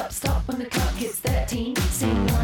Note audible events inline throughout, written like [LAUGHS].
Up, stop when the clock hits 13. Sing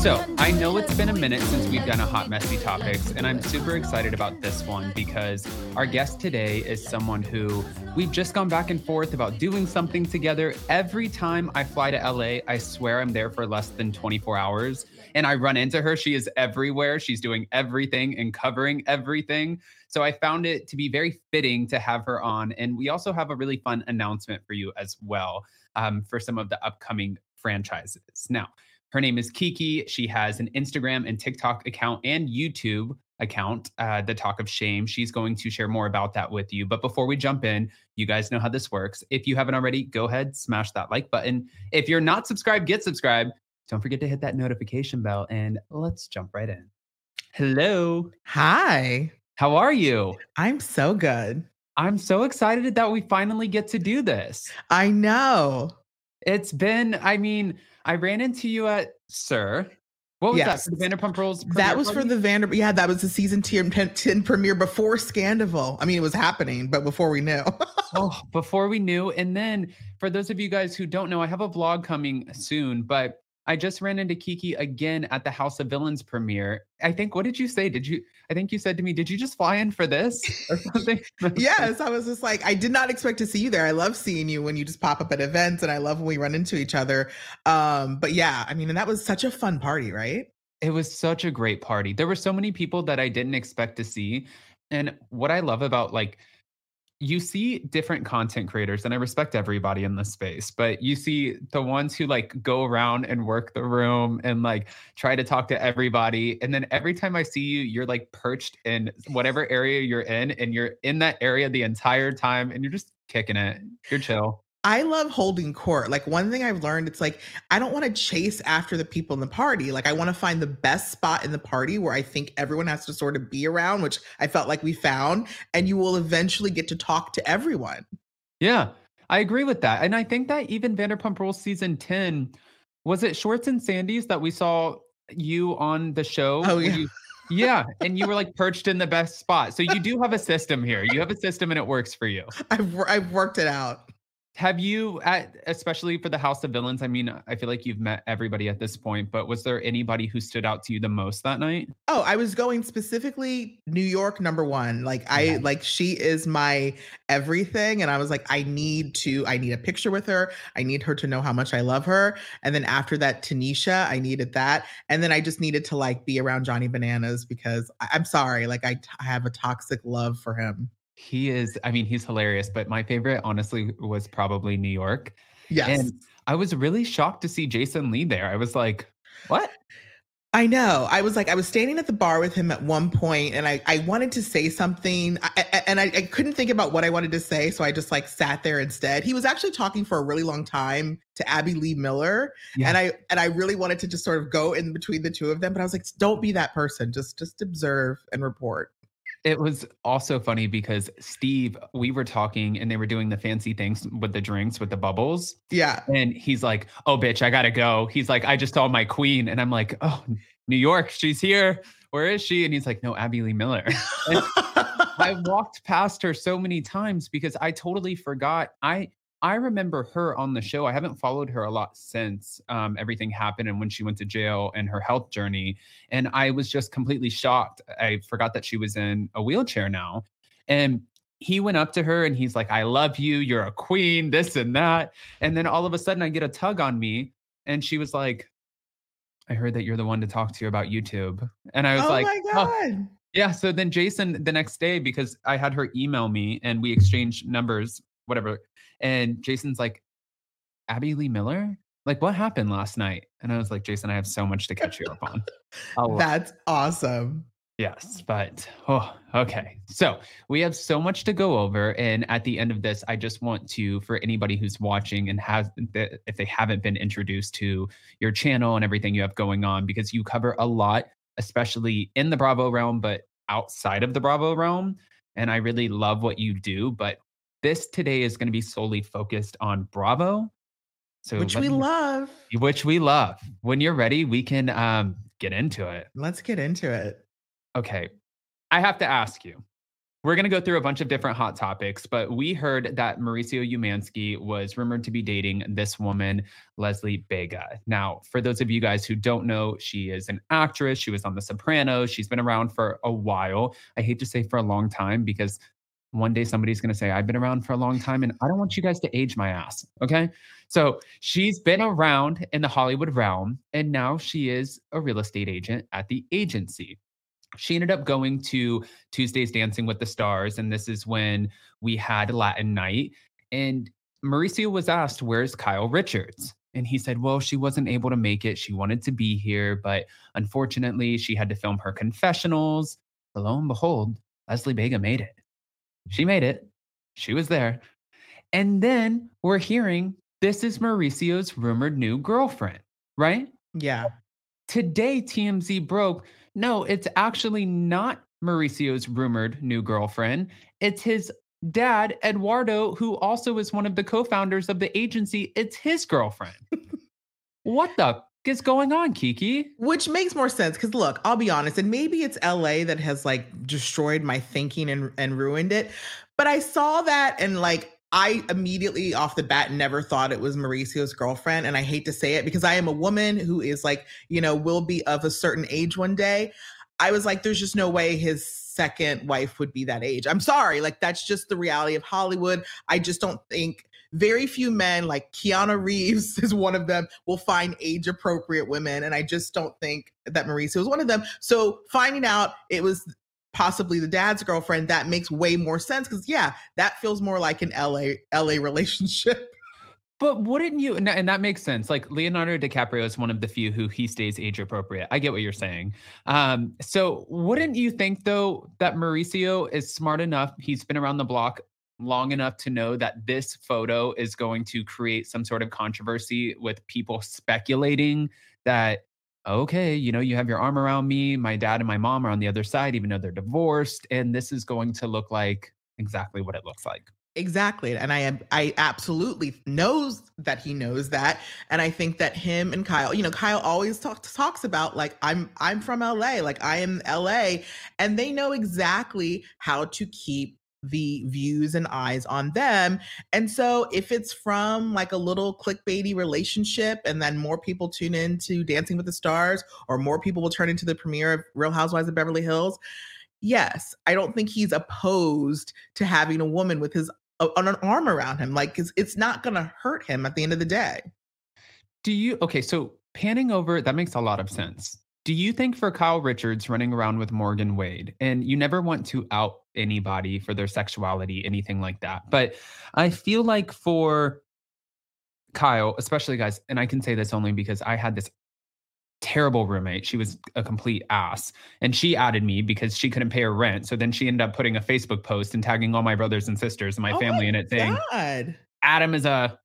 So, I know it's been a minute since we've done a Hot Messy Topics, and I'm super excited about this one because our guest today is someone who we've just gone back and forth about doing something together. Every time I fly to LA, I swear I'm there for less than 24 hours, and I run into her. She is everywhere, she's doing everything and covering everything. So, I found it to be very fitting to have her on. And we also have a really fun announcement for you as well um, for some of the upcoming franchises. Now, her name is Kiki. She has an Instagram and TikTok account and YouTube account, uh, The Talk of Shame. She's going to share more about that with you. But before we jump in, you guys know how this works. If you haven't already, go ahead, smash that like button. If you're not subscribed, get subscribed. Don't forget to hit that notification bell and let's jump right in. Hello. Hi, How are you? I'm so good. I'm so excited that we finally get to do this. I know. It's been, I mean, I ran into you at SUR. What was Yes. that? For the Vanderpump Rules? That was for the Vanderbilt. Yeah, that was the season 10, 10, 10 premiere before Scandoval. I mean, it was happening, but before we knew. oh, [LAUGHS] before we knew. And then for those of you guys who don't know, I have a vlog coming soon, but I just ran into Kiki again at the House of Villains premiere. I think, what did you say? Did you, I think you said to me, did you just fly in for this [LAUGHS] or something? [LAUGHS] yes, I was just like, I did not expect to see you there. I love seeing you when you just pop up at events, and I love when we run into each other. Um, but yeah, I mean, and that was such a fun party, right? It was such a great party. There were so many people that I didn't expect to see. And what I love about like you see different content creators and I respect everybody in this space, but you see the ones who like go around and work the room and like try to talk to everybody and then every time I see you you're like perched in whatever area you're in and you're in that area the entire time and you're just kicking it. You're chill. I love holding court. Like one thing I've learned, it's like I don't want to chase after the people in the party. Like I want to find the best spot in the party where I think everyone has to sort of be around, which I felt like we found, and you will eventually get to talk to everyone. Yeah, I agree with that. And I think that even Vanderpump Rules season 10, was it Schwartz and Sandy's that we saw you on the show? Oh, yeah. you- yeah. And you were like perched in the best spot. So you do have a system here. You have a system and it works for you. I've I've worked it out. Have you, at, especially for the House of Villains? I mean, I feel like you've met everybody at this point, but was there anybody who stood out to you the most that night? Oh, I was going specifically New York number one. Like I like she is my everything. And I was like, I need to, I need a picture with her. I need her to know how much I love her. And then after that, Tanisha, I needed that. And then I just needed to like be around Johnny Bananas because I, I'm sorry, like I, t- I have a toxic love for him. He is, I mean, he's hilarious, but my favorite, honestly, was probably New York. Yes. And I was really shocked to see Jason Lee there. I was like, what? I know. I was like, I was standing at the bar with him at one point, and I, I wanted to say something, I, I- and I, I couldn't think about what I wanted to say, so I just like sat there instead. He was actually talking for a really long time to Abby Lee Miller, Yeah. and I and I really wanted to just sort of go in between the two of them, but I was like, don't be that person. Just just observe and report. It was also funny because Steve, we were talking and they were doing the fancy things with the drinks with the bubbles. Yeah. And he's like, Oh, bitch, I gotta go. He's like, I just saw my queen. And I'm like, Oh, New York, she's here. Where is she? And he's like, No, Abby Lee Miller. [LAUGHS] I walked past her so many times because I totally forgot. I I remember her on the show. I haven't followed her a lot since um, everything happened and when she went to jail and her health journey. And I was just completely shocked. I forgot that she was in a wheelchair now. And he went up to her and he's like, I love you. You're a queen, this and that. And then all of a sudden, I get a tug on me. And she was like, I heard that you're the one to talk to about YouTube. And I was like, oh like, my "Oh, god. yeah. So then Jason, the next day, because I had her email me and we exchanged numbers, whatever. And Jason's like, Abby Lee Miller? Like, what happened last night? And I was like, Jason, I have so much to [LAUGHS] catch you up on. I'll- That's awesome. Yes, but oh, okay. So we have so much to go over, and at the end of this, I just want to, for anybody who's watching and has, if they haven't been introduced to your channel and everything you have going on, because you cover a lot, especially in the Bravo realm, but outside of the Bravo realm, and I really love what you do. But this today is going to be solely focused on Bravo, so Which we me- love. which we love. When you're ready, we can um, get into it. Let's get into it. Okay. I have to ask you. We're going to go through a bunch of different hot topics, but we heard that Mauricio Umansky was rumored to be dating this woman, Leslie Vega. Now, for those of you guys who don't know, she is an actress. She was on The Sopranos. She's been around for a while. I hate to say for a long time because one day somebody's going to say, I've been around for a long time and I don't want you guys to age my ass. Okay. So she's been around in the Hollywood realm and now she is a real estate agent at the agency she ended up going to Tuesdays Dancing with the Stars, and this is when we had Latin night. And Mauricio was asked, Where's Kyle Richards? And he said, Well, she wasn't able to make it. She wanted to be here, but unfortunately, she had to film her confessionals. Lo and behold, Leslie Vega made it. She made it. She was there. And then we're hearing this is Mauricio's rumored new girlfriend, right? Yeah. Today, TMZ broke no, it's actually not Mauricio's rumored new girlfriend. It's his dad, Eduardo, who also is one of the co founders of the agency. It's his girlfriend. [LAUGHS] what the is going on, Kiki? Which makes more sense because look, I'll be honest, and maybe it's LA that has like destroyed my thinking and, and ruined it. But I saw that and like I immediately off the bat never thought it was Mauricio's girlfriend. And I hate to say it because I am a woman who is like, you know, will be of a certain age one day. I was like, there's just no way his second wife would be that age. I'm sorry. Like, that's just the reality of Hollywood. I just don't think very few men, like Keanu Reeves [LAUGHS] is one of them, will find age appropriate women. And I just don't think that Mauricio was one of them. So finding out it was possibly the dad's girlfriend, that makes way more sense. Cause yeah, that feels more like an LA LA relationship. [LAUGHS] But wouldn't you? And that, and that makes sense. Like Leonardo DiCaprio is one of the few who he stays age appropriate. I get what you're saying. Um, so wouldn't you think though that Mauricio is smart enough? He's been around the block long enough to know that this photo is going to create some sort of controversy with people speculating that okay, you know, you have your arm around me. My dad and my mom are on the other side, even though they're divorced, and this is going to look like exactly what it looks like. Exactly. And I I absolutely knows that he knows that. And I think that him and Kyle, you know, Kyle always talks talks about like I'm I'm from LA, like I am LA, and they know exactly how to keep the views and eyes on them. And so if it's from like a little clickbaity relationship and then more people tune in to Dancing with the Stars or more people will turn into the premiere of Real Housewives of Beverly Hills, yes, I don't think he's opposed to having a woman with his on an arm around him. Like it's, it's not going to hurt him at the end of the day. Do you okay? So panning over, that makes a lot of sense. Do you think for Kyle Richards running around with Morgan Wade, and you never want to out anybody for their sexuality, anything like that, but I feel like for Kyle, especially guys, and I can say this only because I had this terrible roommate. She was a complete ass. And she added me because she couldn't pay her rent. So then she ended up putting a Facebook post and tagging all my brothers and sisters and my Oh family my in it saying, God. Adam is a,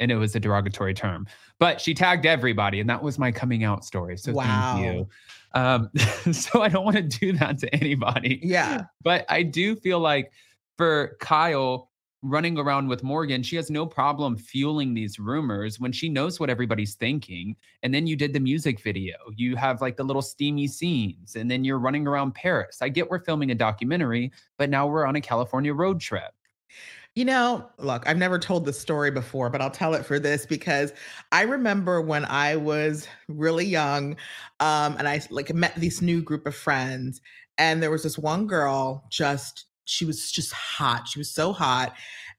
and it was a derogatory term, but she tagged everybody. And that was my coming out story. So thank you. Um, [LAUGHS] so I don't want to do that to anybody. Yeah. But I do feel like for Kyle running around with Morgan, she has no problem fueling these rumors when she knows what everybody's thinking. And then you did the music video, you have like the little steamy scenes, and then you're running around Paris. I get we're filming a documentary, but now we're on a California road trip. You know, look, I've never told this story before, but I'll tell it for this because I remember when I was really young, um, and I like met this new group of friends, and there was this one girl, just she was just hot. She was so hot.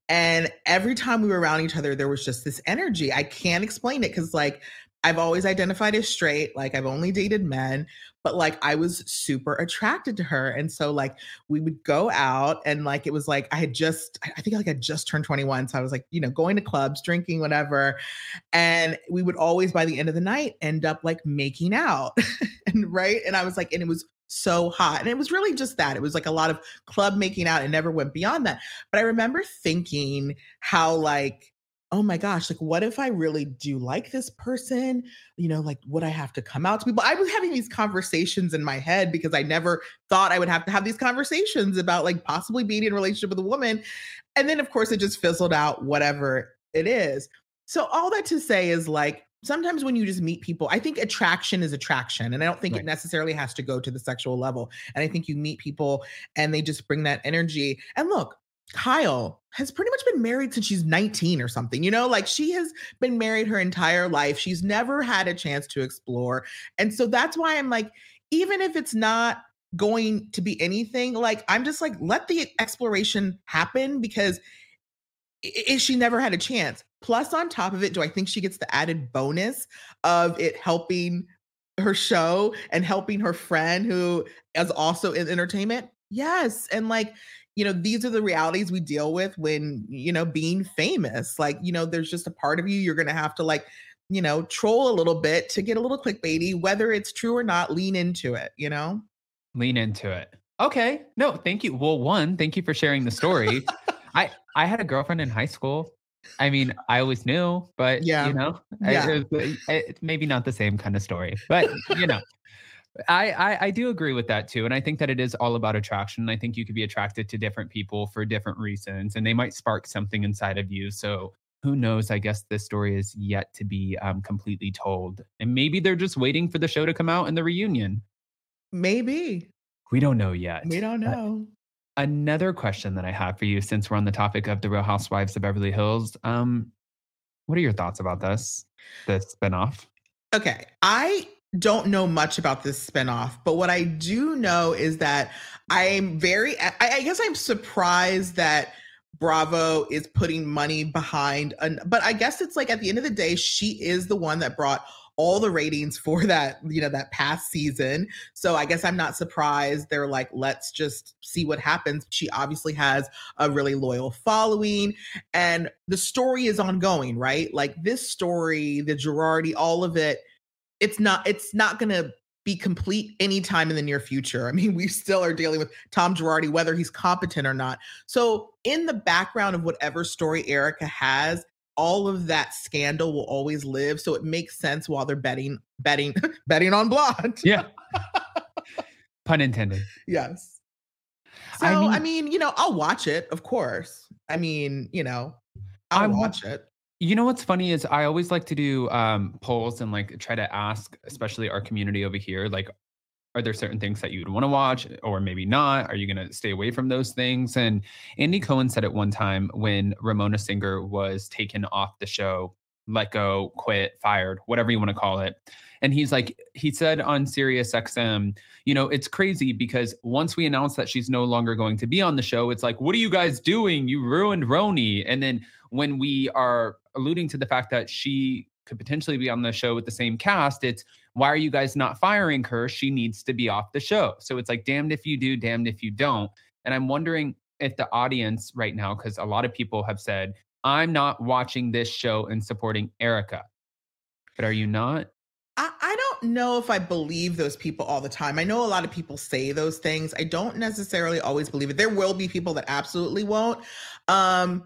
And every time we were around each other, there was just this energy. I can't explain it because, like, I've always identified as straight, like, I've only dated men, but like, I was super attracted to her. And so, like, we would go out and like it was like I had just I think like I just turned 21 so I was like you know going to clubs drinking whatever and we would always by the end of the night end up like making out [LAUGHS] and right and I was like and it was so hot and it was really just that it was like a lot of club making out and never went beyond that but I remember thinking how like oh my gosh, like what if I really do like this person? You know, like would I have to come out to people? I was having these conversations in my head because I never thought I would have to have these conversations about like possibly being in a relationship with a woman. And then of course it just fizzled out, whatever it is. So all that to say is like sometimes when you just meet people, I think attraction is attraction. And I don't think Right. it necessarily has to go to the sexual level. And I think you meet people and they just bring that energy. And look, Kyle has pretty much been married since she's 19 or something. You know, like she has been married her entire life. She's never had a chance to explore. And so that's why I'm like, even if it's not going to be anything, like I'm just like, let the exploration happen because she never had a chance. Plus, on top of it, do I think she gets the added bonus of it helping her show and helping her friend who is also in entertainment? Yes. And like, you know, these are the realities we deal with when, you know, being famous. Like, you know, there's just a part of you you're going to have to like, you know, troll a little bit to get a little clickbaity, whether it's true or not, lean into it, you know? Lean into it. Okay. No, thank you. Well, one, thank you for sharing the story. [LAUGHS] I I had a girlfriend in high school. I mean, I always knew, but Yeah. you know, I- Yeah. it was- it- maybe not the same kind of story, but you know, I, I I do agree with that too, and I think that it is all about attraction. I think you could be attracted to different people for different reasons, and they might spark something inside of you. So who knows? I guess this story is yet to be um, completely told, and maybe they're just waiting for the show to come out and the reunion. Maybe. We don't know yet. We don't know. Another question that I have for you, since we're on the topic of the Real Housewives of Beverly Hills, um, what are your thoughts about this, this spinoff? Okay. I don't know much about this spinoff, but what I do know is that I'm very, I, I guess I'm surprised that Bravo is putting money behind, an, but I guess it's like at the end of the day, she is the one that brought all the ratings [LAUGHS] for that, you know, that past season. So I guess I'm not surprised. They're like, let's just see what happens. She obviously has a really loyal following and the story is ongoing, right? Like this story, the Girardi, all of it, it's not, it's not gonna be complete anytime in the near future. I mean, [LAUGHS] we still are dealing with Tom Girardi, whether he's competent or not. So in the background of whatever story Erika has, all of that scandal will always live. So it makes sense while they're betting, betting, [LAUGHS] betting on blonde. Yeah. [LAUGHS] Pun intended. Yes. So I I mean- mean, you know, I'll watch it, of course. I mean, you know, I'll I'm- watch it. You know what's funny is I always like to do um, polls and like try to ask, especially our community over here, like, are there certain things that you would want to watch or maybe not? Are you going to stay away from those things? And Andy Cohen said it one time when Ramona Singer was taken off the show, let go, quit, fired, whatever you want to call it. And he's like, he said on Sirius XM, you know, it's crazy because once we announced that she's no longer going to be on the show, it's like, what are you guys doing? You ruined RHONY. And then when we are alluding to the fact that she could potentially be on the show with the same cast, it's why are you guys not firing her? She needs to be off the show. So it's like damned if you do, damned if you don't. And I'm wondering if the audience right now, because a lot of people have said, I'm not watching this show and supporting Erika. But are you not? I, I don't know if I believe those people all the time. I know a lot of people say those things. I don't necessarily always believe it. There will be people that absolutely won't. Um,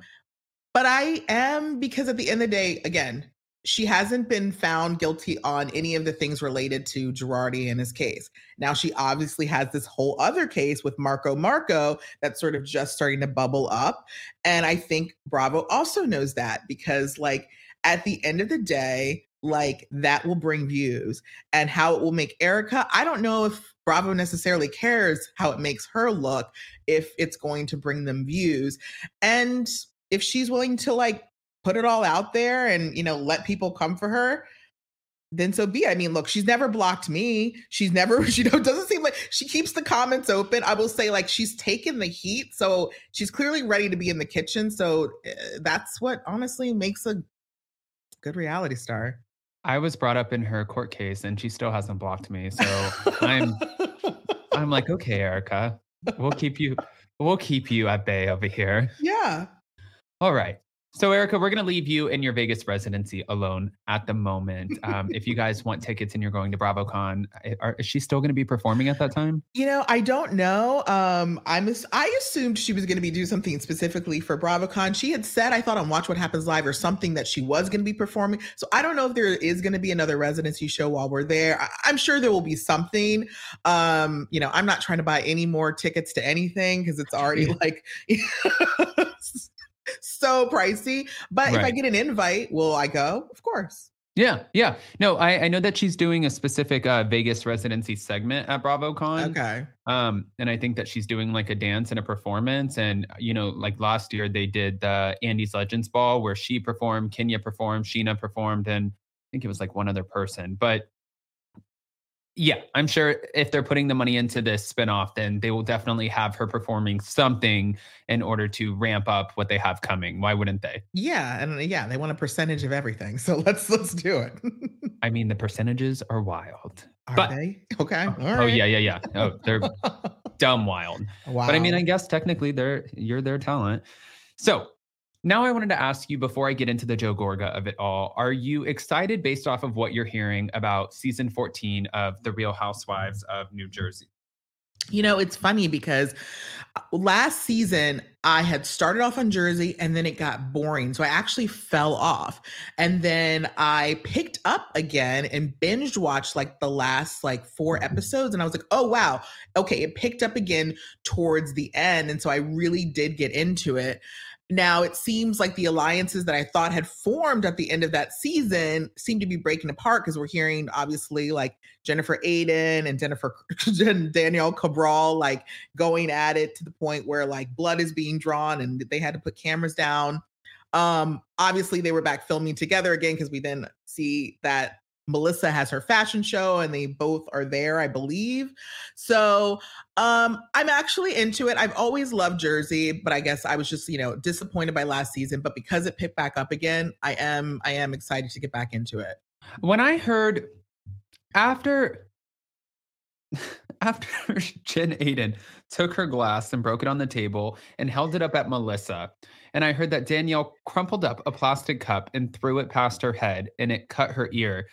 but I am because at the end of the day, again, she hasn't been found guilty on any of the things related to Girardi and his case. Now she obviously has this whole other case with Marco Marco that's sort of just starting to bubble up. And I think Bravo also knows that because like at the end of the day, like that will bring views and how it will make Erika. I don't know if Bravo necessarily cares how it makes her look if it's going to bring them views. And if she's willing to like put it all out there and you know let people come for her then so be. I mean, look, she's never blocked me. She's never, [LAUGHS] you know, doesn't seem like she keeps the comments open. I will say, like, she's taken the heat. So she's clearly ready to be in the kitchen. So uh, that's what honestly makes a good reality star. I was brought up in her court case and she still hasn't blocked me. So I'm [LAUGHS] I'm like, okay, Erika, we'll keep you we'll keep you at bay over here. Yeah. All right. So, Erika, we're going to leave you in your Vegas residency alone at the moment. Um, if you guys want tickets and you're going to BravoCon, eh, are, is she still going to be performing at that time? You know, I don't know. Um, I'm I assumed she was going to be doing something specifically for BravoCon. She had said, I thought on Watch What Happens Live or something that she was going to be performing. So I don't know if there is going to be another residency show while we're there. I, am sure there will be something. Um, you know, I'm not trying to buy any more tickets to anything because it's already like [LAUGHS] so pricey. But right. if I get an invite, will I go? Of course. Yeah, yeah. No, I, I know that she's doing a specific uh, Vegas residency segment at BravoCon. Okay. Um, and I think that she's doing like a dance and a performance. And you know, like last year they did the Andy's Legends Ball where she performed, Kenya performed, Scheana performed, and I think it was like one other person. But yeah, I'm sure if they're putting the money into this spinoff, then they will definitely have her performing something in order to ramp up what they have coming. Why wouldn't they? Yeah, and uh, yeah, they want a percentage of everything. [LAUGHS] So let's let's do it. I mean, the percentages are wild. Are but, they? Okay. Oh, oh yeah, yeah, yeah. Oh, they're [LAUGHS] dumb wild. Wow. But I mean, I guess technically they're you're their talent. So now, I wanted to ask you before I get into the Joe Gorga of it all are you excited based off of what you're hearing about season 14 of The Real Housewives of New Jersey? You know, it's funny because uh, last season I had started off on Jersey and then it got boring. So I actually fell off. And then I picked up again and binged watched like the last like four episodes. And I was like, oh, wow. Okay. It picked up again towards the end. And so I really did get into it. Now it seems like the alliances that I thought had formed at the end of that season seem to be breaking apart because we're hearing obviously like Jennifer Aydin and Jennifer [LAUGHS] Danielle Cabral like going at it to the point where like blood is being drawn and they had to put cameras down. Um obviously they were back filming together again because we then see that Melissa has her fashion show and they both are there, I believe. So um, I'm actually into it. I've always loved Jersey, but I guess I was just, you know, disappointed by last season. But because it picked back up again, I am I am excited to get back into it. When I heard after [LAUGHS] after [LAUGHS] Jen Aydin took her glass and broke it on the table and held it up at Melissa, and I heard that Danielle crumpled up a plastic cup and threw it past her head and it cut her ear.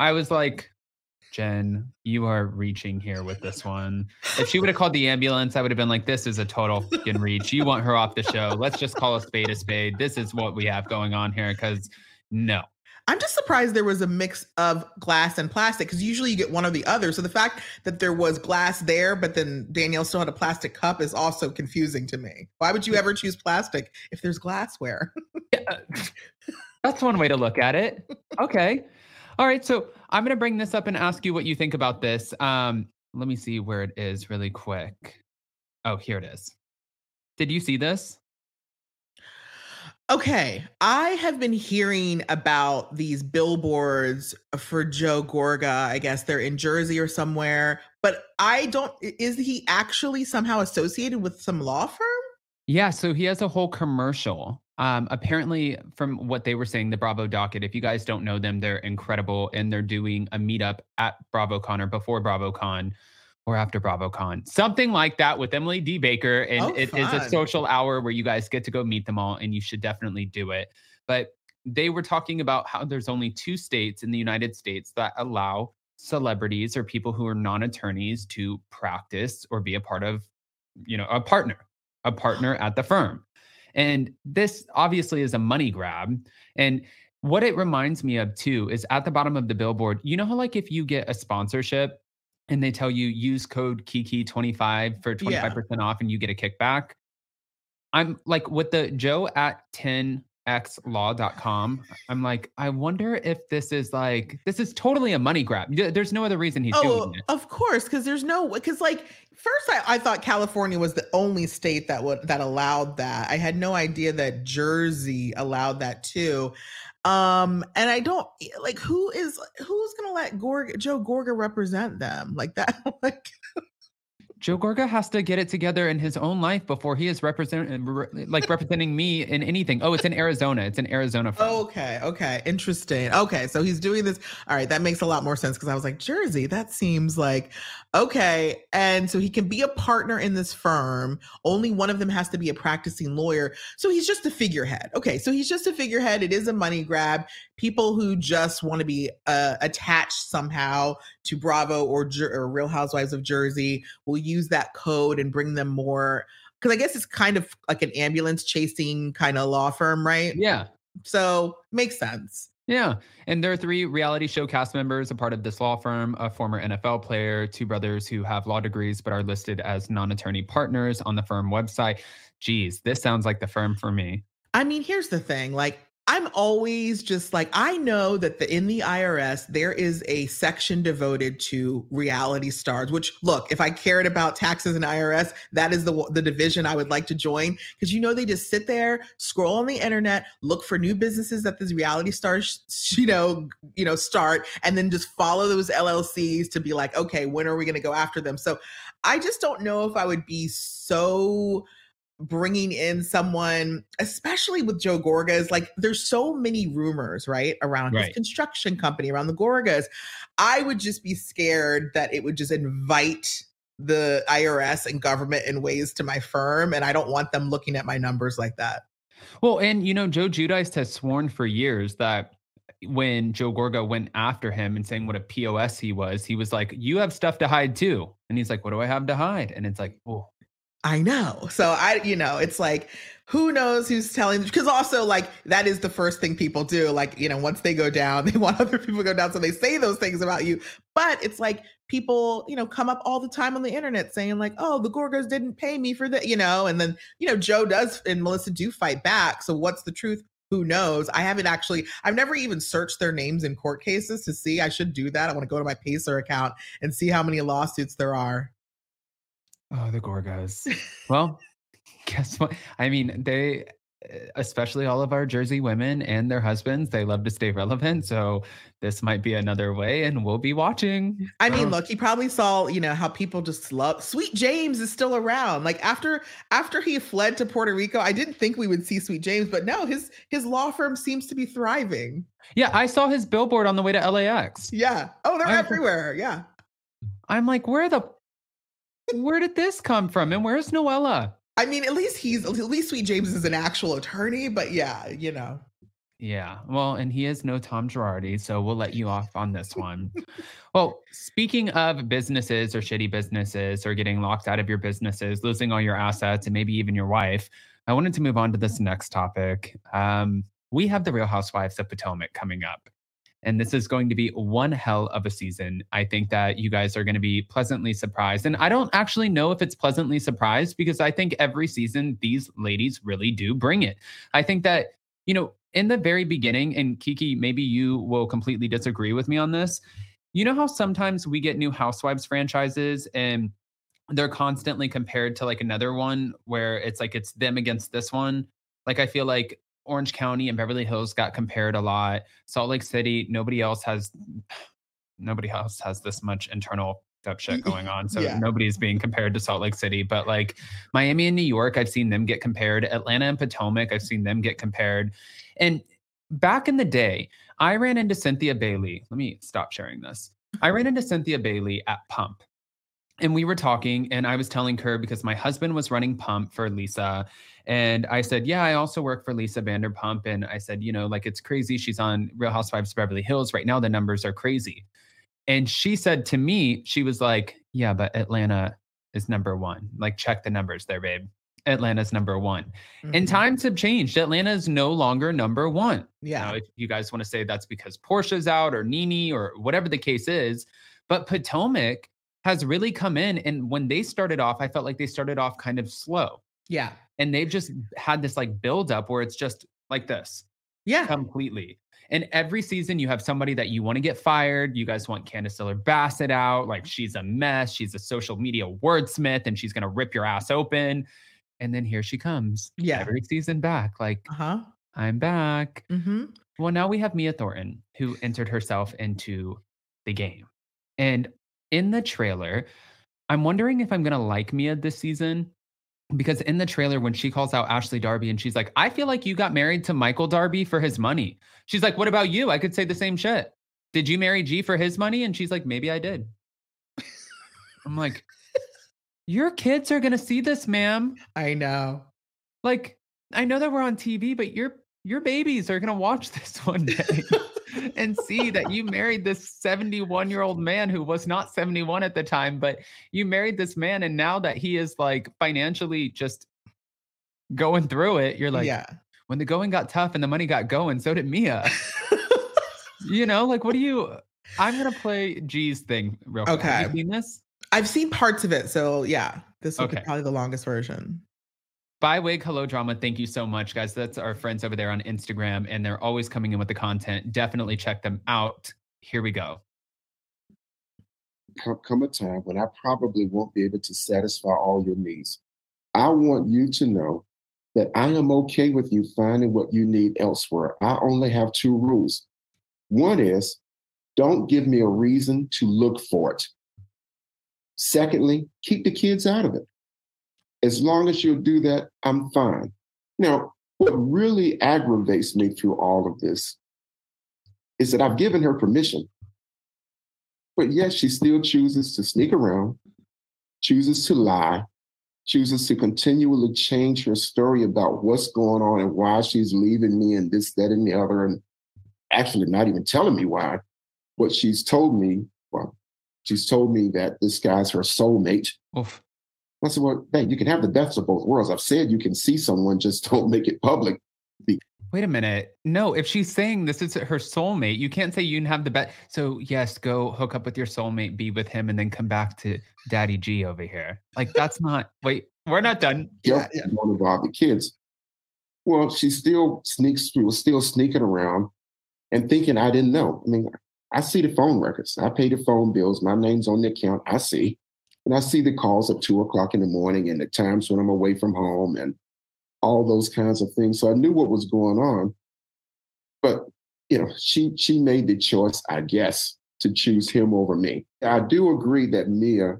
I was like, Jen, you are reaching here with this one. If she would have called the ambulance, I would have been like, this is a total fucking reach. You want her off the show. Let's just call a spade a spade. This is what we have going on here. Cause no. I'm just surprised there was a mix of glass and plastic because usually you get one or the other. So the fact that there was glass there, but then Danielle still had a plastic cup is also confusing to me. Why would you ever choose plastic if there's glassware? yeah, uh, [LAUGHS] that's one way to look at it. Okay. All right, so I'm going to bring this up and ask you what you think about this. Um, let me see where it is really quick. Oh, here it is. Did you see this? Okay, I have been hearing about these billboards for Joe Gorga. I guess they're in Jersey or somewhere, but I don't. Is he actually somehow associated with some law firm? Yeah, so he has a whole commercial um, apparently, from what they were saying, the Bravo docket, if you guys don't know them, they're incredible and they're doing a meetup at BravoCon or before BravoCon or after BravoCon, something like that with Emily D. Baker. And oh, it is a social hour where you guys get to go meet them all, and you should definitely do it. But they were talking about how there's only two states in the United States that allow celebrities or people who are non-attorneys to practice or be a part of, you know, a partner, a partner at the firm. And this obviously is a money grab. And what it reminds me of too is at the bottom of the billboard, you know how like if you get a sponsorship and they tell you use code Kiki25 for 25% Yeah. off and you get a kickback. I'm like with the Joe at 10xlaw.com. I'm like, I wonder if this is like this is totally a money grab. There's no other reason he's Oh, doing it. of course, because there's no because like first I, I thought California was the only state that would that allowed that. I had no idea that Jersey allowed that too. Um, and I don't like who is who's gonna let Gorga Joe Gorga represent them like that. [LAUGHS] like Joe Gorga has to get it together in his own life before he is represent like representing me in anything. Oh, it's in Arizona. It's in Arizona. firm. okay, okay, interesting. Okay, so he's doing this. All right, that makes a lot more sense because I was like, Jersey, that seems like okay. And so he can be a partner in this firm. Only one of them has to be a practicing lawyer. So he's just a figurehead. Okay, so he's just a figurehead. It is a money grab. People who just want to be uh, attached somehow to Bravo or, Jer- or Real Housewives of Jersey will use that code and bring them more. Because I guess it's kind of like an ambulance chasing kind of law firm, right? Yeah. So makes sense. Yeah. And there are three reality show cast members, a part of this law firm, a former NFL player, two brothers who have law degrees but are listed as non attorney partners on the firm website. Geez, this sounds like the firm for me. I mean, here's the thing. Like, I'm always just like, I know that the in the IRS, there is a section devoted to reality stars, which look, if I cared about taxes and IRS, that is the the division I would like to join. Because you know, they just sit there, scroll on the internet, look for new businesses that these reality stars, [LAUGHS] you know, you know, start, and then just follow those LLCs to be like, okay, when are we gonna go after them? So I just don't know if I would be so bringing in someone, especially with Joe Gorgas, like there's so many rumors, right, around Right. his construction company, around the Gorgas. I would just be scared that it would just invite the IRS and government in ways to my firm. And I don't want them looking at my numbers like that. Well, and you know, Joe Giudice has sworn for years that when Joe Gorga went after him and saying what a POS he was, he was like, You have stuff to hide too. And he's like, What do I have to hide? And it's like, Oh, I know. So I, you know, it's like, who knows who's telling? Because also, like, that is the first thing people do. Like, you know, once they go down, [LAUGHS] they want other people to go down. So they say those things about you. But it's like people, you know, come up all the time on the internet saying, like, oh, the Gorgas didn't pay me for that, you know, and then, you know, Joe does and Melissa do fight back. So what's the truth? Who knows? I haven't actually, I've never even searched their names in court cases to see. I should do that. I want to go to my Pacer account and see how many lawsuits there are. Oh, the Gorgas. well, [LAUGHS] guess what? I mean, they uh, especially all of our Jersey women and their husbands, they love to stay relevant. So this might be another way, and we'll be watching. I mean, look, he probably saw, you know, how people just love Sweet James is still around. Like after after he fled to Puerto Rico, I didn't think we would see Sweet James, but no, his his law firm seems to be thriving. Yeah, I saw his billboard on the way to LAX. Yeah. Oh, they're I- everywhere. Yeah. I'm like, where the where did this come from? And where's Noella? I mean, at least he's at least Sweet James is an actual attorney, but yeah, you know. Yeah, well, and he is no Tom Girardi, so we'll let you off on this [LAUGHS] one. well, speaking of businesses or shitty businesses or getting locked out of your businesses, losing all your assets, and maybe even your wife, I wanted to move on to this next topic. Um, we have the Real Housewives of Potomac coming up. And this is going to be one hell of a season. I think that you guys are going to be pleasantly surprised. And I don't actually know if it's pleasantly surprised because I think every season these ladies really do bring it. I think that, you know, in the very beginning, and Kiki, maybe you will completely disagree with me on this. You know how sometimes we get new Housewives franchises and they're constantly compared to like another one where it's like it's them against this one. Like I feel like Orange County and Beverly Hills got compared a lot. Salt Lake City, nobody else has nobody else has this much internal up shit [LAUGHS] going on. So Yeah. nobody's being compared to Salt Lake City. But like Miami and New York, I've seen them get compared. Atlanta and Potomac, I've seen them get compared. And back in the day, I ran into Cynthia Bailey. Let me stop sharing this. I ran into Cynthia Bailey at Pump. And we were talking, and I was telling her because my husband was running Pump for Lisa. And I said, Yeah, I also work for Lisa Vanderpump. And I said, You know, like it's crazy. She's on Real Housewives of Beverly Hills. Right now, the numbers are crazy. And she said to me, she was like, Yeah, but Atlanta is number one. Like, check the numbers there, babe. Atlanta's number one. And Mhm. times have changed. Atlanta is no longer number one. Yeah. Now, if you guys want to say that's because Porsha's out or NeNe or whatever the case is, but Potomac has really come in. And when they started off, I felt like they started off kind of slow. Yeah. And they've just had this like build up where it's just like this Yeah. completely. And every season you have somebody that you want to get fired. You guys want Candiace Dillard Bassett out. Like she's a mess. She's a social media wordsmith and she's going to rip your ass open. And then here she comes. Yeah. Every season back. Like, Uh huh. I'm back. Mm-hmm. Well, now we have Mia Thornton, who entered herself into the game. And in the trailer, I'm wondering if I'm going to like Mia this season. Because in the trailer, when she calls out Ashley Darby and she's like, I feel like you got married to Michael Darby for his money. She's like, What about you? I could say the same shit. Did you marry G for his money? And she's like, Maybe I did. I'm like, Your kids are going to see this, ma'am I know. like I know that we're on TV, but your your babies are gonna watch [LAUGHS] this one day [LAUGHS] and see that you married this 71 year old man who was not 71 at the time, but you married this man, and now that he is like financially just going through it, you're like, yeah. when the going got tough and the money got going, so did Mia. [LAUGHS] you know, like what do you? I'm gonna play G's thing real quick. Have Okay. you seen this? I've seen parts of it, so yeah, this will Okay. be probably the longest version. By Wig Hello Drama, thank you so much, guys. That's our friends over there on Instagram, and they're always coming in with the content. Definitely check them out. Here we go. come, a time when I probably won't be able to satisfy all your needs. I want you to know that I am okay with you finding what you need elsewhere. I only have two rules. One is don't give me a reason to look for it. Secondly, keep the kids out of it. As long as you'll do that, I'm fine. Now, what really aggravates me through all of this is that I've given her permission but yet she still chooses to sneak around, chooses to lie, chooses to continually change her story about what's going on and why she's leaving me and this, that, and the other, and actually not even telling me why. What she's told me, well, she's told me that this guy's her soulmate. Oof. I said, well, babe, you can have the best of both worlds. I've said you can see someone, just [LAUGHS] don't make it public. Wait a minute. No, if she's saying this is her soulmate, you can't say you can have the best. So yes, go hook up with your soulmate, be with him, and then come back to Daddy G over here. Like that's not. Wait, we're not done. Yeah, Guilt don't involve the kids. Well, she still sneaks, she was still sneaking around and thinking I didn't know. I mean, I see the phone records. I pay the phone bills. My name's on the account. I see. And I see the calls at two o'clock in the morning and the times when I'm away from home and all those kinds of things. So I knew what was going on. But you know, she she made the choice, I guess, to choose him over me. I do agree that Mia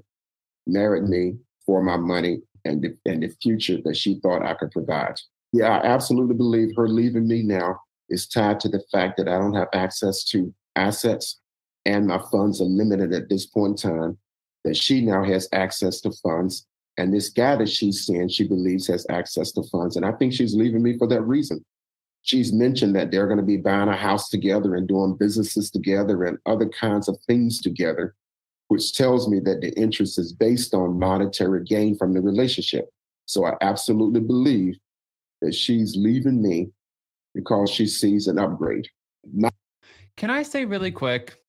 married me for my money and the, and the future that she thought I could provide. Yeah, I absolutely believe her leaving me now is tied to the fact that I don't have access to assets and my funds are limited at this point in time, that she now has access to funds. And this guy that she's seeing, she believes has access to funds. And I think she's leaving me for that reason. She's mentioned that they're going to be buying a house together and doing businesses together and other kinds of things together, which tells me that the interest is based on monetary gain from the relationship. So I absolutely believe that she's leaving me because she sees an upgrade. Not Can I say really quick?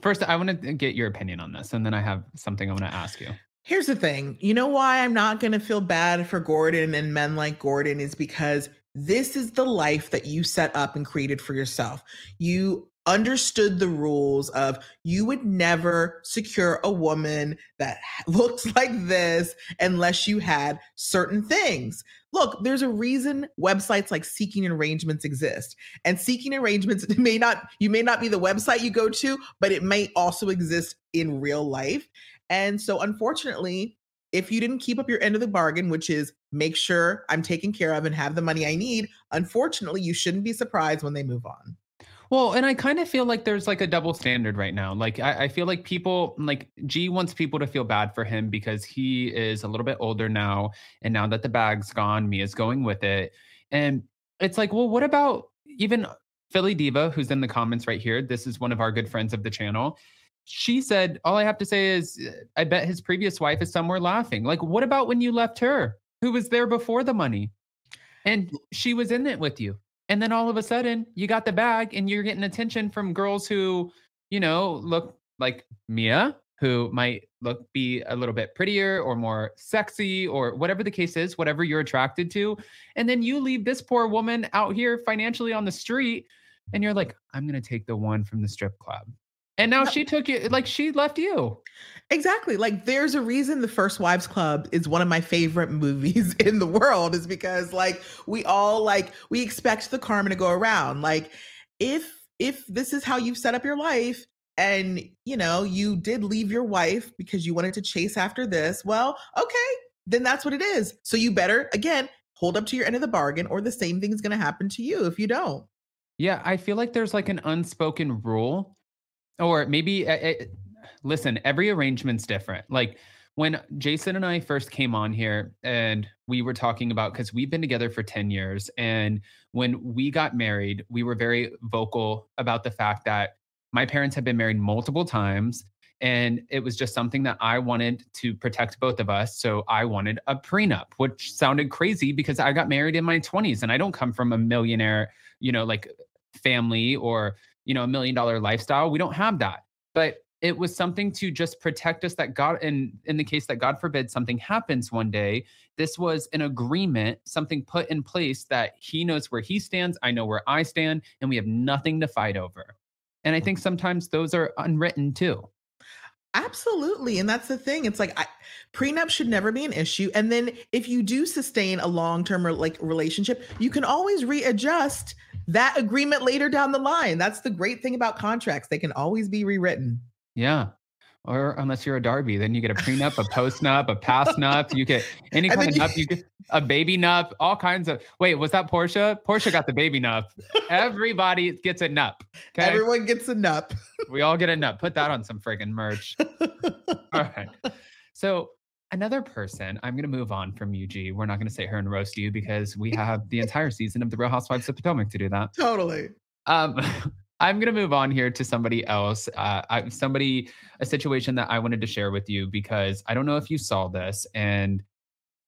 First, I want to get your opinion on this, and then I have something I want to ask you. Here's the thing. You know why I'm not going to feel bad for Gordon and men like Gordon is because this is the life that you set up and created for yourself. You understood the rules of you would never secure a woman that [LAUGHS] looks like this unless you had certain things. Look, there's a reason websites like Seeking Arrangements exist. And Seeking Arrangements [LAUGHS] may not you may not be the website you go to, but it may also exist in real life. And so, unfortunately, if you didn't keep up your end of the bargain, which is make sure I'm taken care of and have the money I need, unfortunately, you shouldn't be surprised when they move on. Well, and I kind of feel like there's like a double standard right now. Like I, I feel like people like G wants people to feel bad for him because he is a little bit older now, and now that the bag's gone, Mia's going with it, and it's like, well, what about even Philly Diva, who's in the comments right here? This is one of our good friends of the channel. she said, All I have to say is, "Uh, I bet his previous wife is somewhere laughing. Like, what about when you left her, who was there before the money? And she was in it with you. And then all of a sudden, you got the bag and you're getting attention from girls who, you know, look like Mia, who might look be a little bit prettier or more sexy or whatever the case is, whatever you're attracted to. And then you leave this poor woman out here financially on the street and you're like, I'm going to take the one from the strip club. And now No. she took you, like she left you. Exactly. Like there's a reason the First Wives Club is one of my favorite movies [LAUGHS] in the world is because like we all like we expect the karma to go around. Like if if this is how you've set up your life and you know you did leave your wife because you wanted to chase after this, well, okay, then that's what it is. So you better again hold up to your end of the bargain or the same thing is going to happen to you if you don't. Yeah, I feel like there's like an unspoken rule, or maybe, uh, uh, listen, every arrangement's different. Like when Jason and I first came on here and we were talking about, because we've been together for 10 years. And when we got married, we were very vocal about the fact that my parents had been married multiple times. And it was just something that I wanted to protect both of us. So I wanted a prenup, which sounded crazy because I got married in my 20s and I don't come from a millionaire, you know, like family or you know a million dollar lifestyle we don't have that but it was something to just protect us that god in in the case that god forbid something happens one day this was an agreement something put in place that he knows where he stands i know where i stand and we have nothing to fight over and i think sometimes those are unwritten too Absolutely. And that's the thing. It's like I, prenup should never be an issue. And then if you do sustain a long-term re- like relationship, you can always readjust that agreement later down the line. That's the great thing about contracts. They can always be rewritten. yeah or unless you're a Darby, then you get a prenup, a post nup, a pass nup. You get any [LAUGHS] kind of nup. You get a baby nup, all kinds of. Wait, was that Porsha? Porsha got the baby nup. Everybody gets a nup. Okay, Everyone gets a nup. we all get a nup. Put that on some friggin' merch. [LAUGHS] All right. So another person, I'm gonna move on from UG. We're not gonna sit here and roast you because we have the entire season of the Real Housewives of Potomac to do that. totally. Um, [LAUGHS] I'm gonna move on here to somebody else. Uh, I, somebody, a situation that I wanted to share with you because I don't know if you saw this. And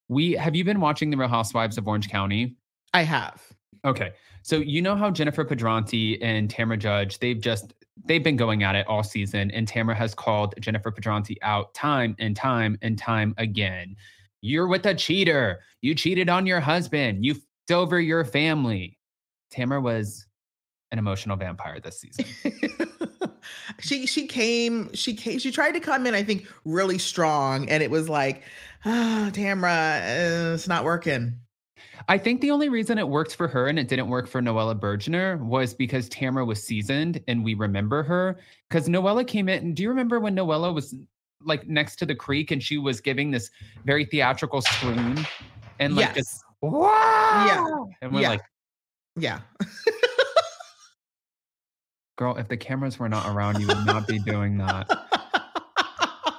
we have you been watching the Real Housewives of Orange County? I have. Okay, so you know how Jennifer Pedranti and Tamra Judge they've just they've been going at it all season, and Tamra has called Jennifer Pedranti out time and time and time again. You're with a cheater. You cheated on your husband. You f***ed over your family. Tamra was an emotional vampire this season. [LAUGHS] she she came she came she tried to come in I think really strong and it was like ah Tamra uh, it's not working. I think the only reason it worked for her and it didn't work for Noella Bergner was because Tamara was seasoned and we remember her. Because Noella came in. and Do you remember when Noella was like next to the creek and she was giving this very theatrical scream and like this yes. wow, and we're Yeah. like, Yeah. [LAUGHS] girl, if the cameras were not around, you would not be doing that.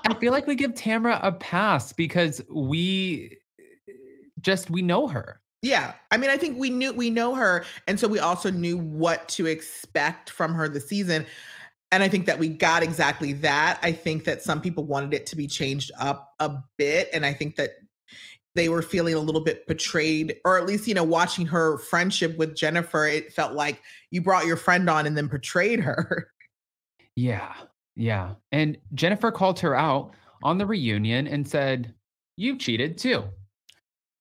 I feel like we give Tamara a pass because we just we know her. Yeah. I mean, I think we knew we know her. And so we also knew what to expect from her this season. And I think that we got exactly that. I think that some people wanted it to be changed up a bit. And I think that they were feeling a little bit betrayed, or at least, you know, watching her friendship with Jennifer, it felt like you brought your friend on and then betrayed her. [LAUGHS] Yeah. Yeah. And Jennifer called her out on the reunion and said, You cheated too.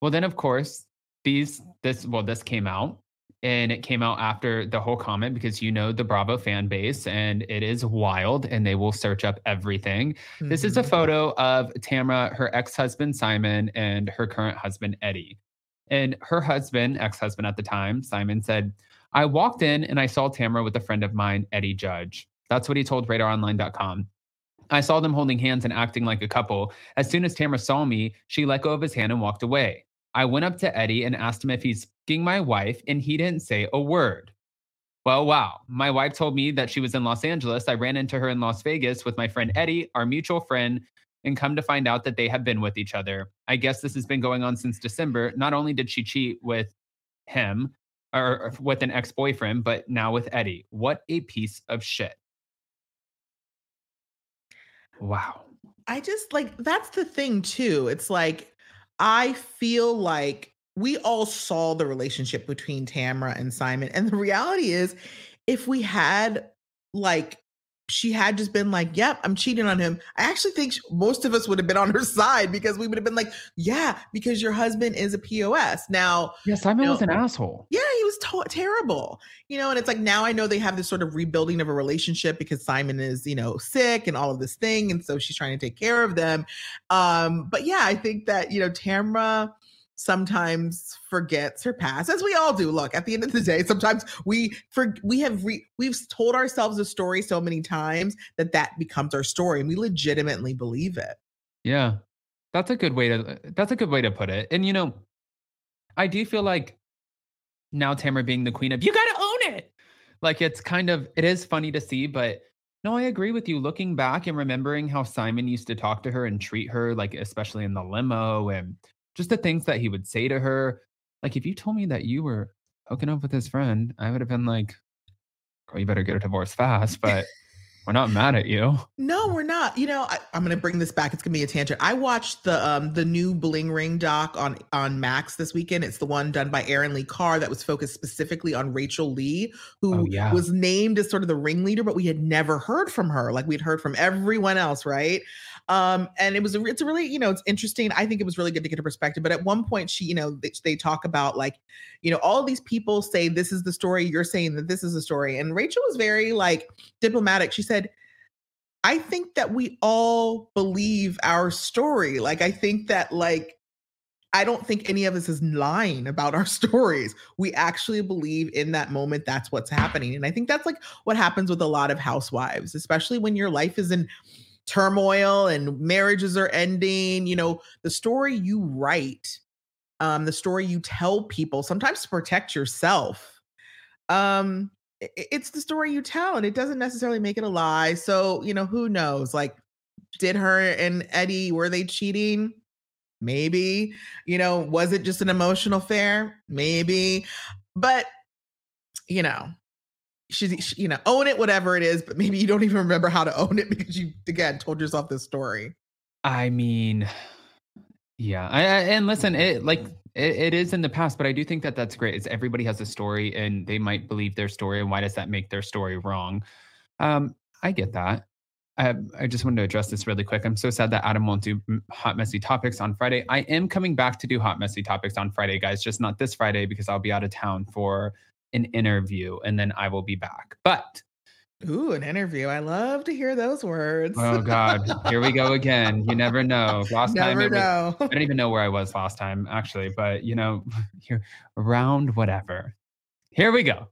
Well, then of course, these this well, this came out and it came out after the whole comment because you know the Bravo fan base and it is wild and they will search up everything. This is a Mhm. photo of Tamra, her ex-husband Simon, and her current husband Eddie. And her husband, ex-husband at the time, Simon said, I walked in and I saw Tamara with a friend of mine, Eddie Judge. That's what he told radaronline.com. I saw them holding hands and acting like a couple. As soon as Tamara saw me, she let go of his hand and walked away. I went up to Eddie and asked him if he's f***ing my wife, and he didn't say a word. Well, wow. My wife told me that she was in Los Angeles. I ran into her in Las Vegas with my friend Eddie, our mutual friend, and come to find out that they have been with each other. I guess this has been going on since December. Not only did she cheat with him or or with an ex boyfriend, but now with Eddie. What a piece of shit. Wow. I just like that's the thing too. It's like I feel like we all saw the relationship between Tamra and Simon. And the reality is, if we had like she had just been like, "Yep, I'm cheating on him." I actually think most of us would have been on her [LAUGHS] side because we would have been like, "Yeah, because your husband is a POS." Now, Yeah, Simon No. was an asshole. yeah, he was to- terrible. You know, and it's like now I know they have this sort of rebuilding of a relationship because Simon is, you know, sick and all of this thing. And so she's trying to take care of them. Um, but yeah, I think that, you know, Tamra sometimes forgets her past as we all do look at the end of the day sometimes we for we have re, we've told ourselves a story so many times that that becomes our story and we legitimately believe it Yeah. That's a good way to uh, that's a good way to put it. And you know, I do feel like now Tamara being the queen of you gotta own it. Like it's kind of it is funny to see, but no, I agree with you. Looking back and remembering how Simon used to talk to her and treat her, like especially in the limo and just the things that he would say to her. Like if you told me that you were hooking up with his friend, I would have been like, girl, you better get a divorce fast, but we're not mad at you. No, we're not. You know, I, I'm going to bring this back. It's going to be a tangent. I watched the um the new Bling Ring doc on on Max this weekend. It's the one done by Erin Lee Carr that was focused specifically on Rachel Lee, who Oh, yeah. was named as sort of the ringleader, but we had never heard from her. Like we'd heard from everyone else, right? Um, and it was a, it's a really you know it's interesting. I think it was really good to get her perspective. But at one point, she you know they, they talk about like you know all these people say this is the story. You're saying that this is the story, and Rachel was very like diplomatic. She said. I think that we all believe our story. Like, I think that, like, I don't think any of us is lying about our [LAUGHS] stories. We actually believe in that moment that's what's happening. And I think that's like what happens with a lot of housewives, especially when your life is in turmoil and marriages are ending. You know, the story you write, um, the story you tell people, sometimes to protect yourself. Um, i- i- it's the story you tell, and it doesn't necessarily make it a lie. So, you know, who knows? Like, did her and Eddie were they cheating? Maybe. You know, was it just an emotional affair? Maybe. But you know, she's she, you know, own it, whatever it is. But maybe you don't even remember how to own it [LAUGHS] because you again told yourself this story. I mean, yeah. I, I, and listen, it like it, it is in the past, but I do think that that's great. Is everybody has a story and they might believe their story, and why does that make their story wrong? Um, I get that. I, I just wanted to address this really quick. I'm so sad that Adam won't do hot messy topics on Friday. I am coming back to do hot messy topics on Friday, guys. Just not this Friday because I'll be out of town for an interview, and then I will be back. But Ooh, an interview. I love to hear those words. oh god, here we go again. You never know. [LAUGHS] Last time Never was, know. I don't even know where I was last time, actually, but you know, [LAUGHS] here around whatever. Here we go.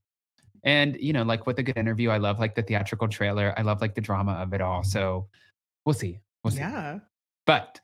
And you know, like with a good interview, I love like the theatrical trailer. I love like the drama of it all. Mm-hmm. So we'll see. We'll see. yeah. But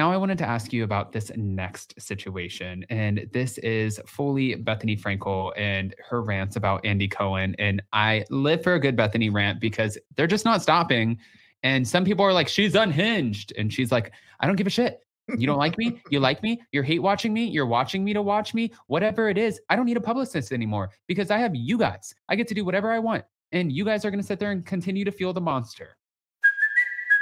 now I wanted to ask you about this next situation. And this is fully Bethenny Frankel and her rants about Andy Cohen. And I live for a good Bethenny rant because they're just not stopping. And some people are like, she's unhinged. And she's like, I don't give a shit. You don't like me? You [LAUGHS] like me? You're hate watching me? You're watching me to watch me? Whatever it is, I don't need a publicist anymore because I have you guys. I get to do whatever I want. And you guys are going to sit there and continue to fuel the monster.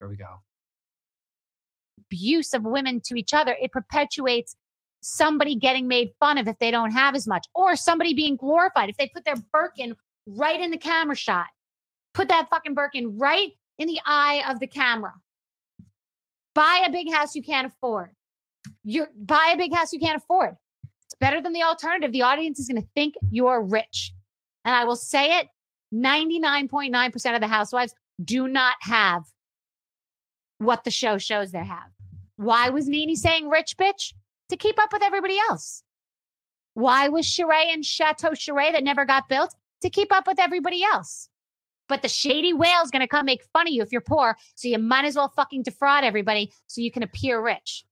Here we go. abuse of women to each other. It perpetuates somebody getting made fun of if they don't have as much, or somebody being glorified if they put their Birkin right in the camera shot. Put that fucking Birkin right in the eye of the camera. Buy a big house you can't afford. You buy a big house you can't afford. It's better than the alternative. The audience is going to think you're rich. And I will say it 99.9% of the housewives do not have what the show shows they have. Why was Nene saying rich bitch? To keep up with everybody else. Why was Sheree and Chateau Sheree that never got built? To keep up with everybody else. But the shady whale is going to come make fun of you if you're poor. So you might as well fucking defraud everybody so you can appear rich.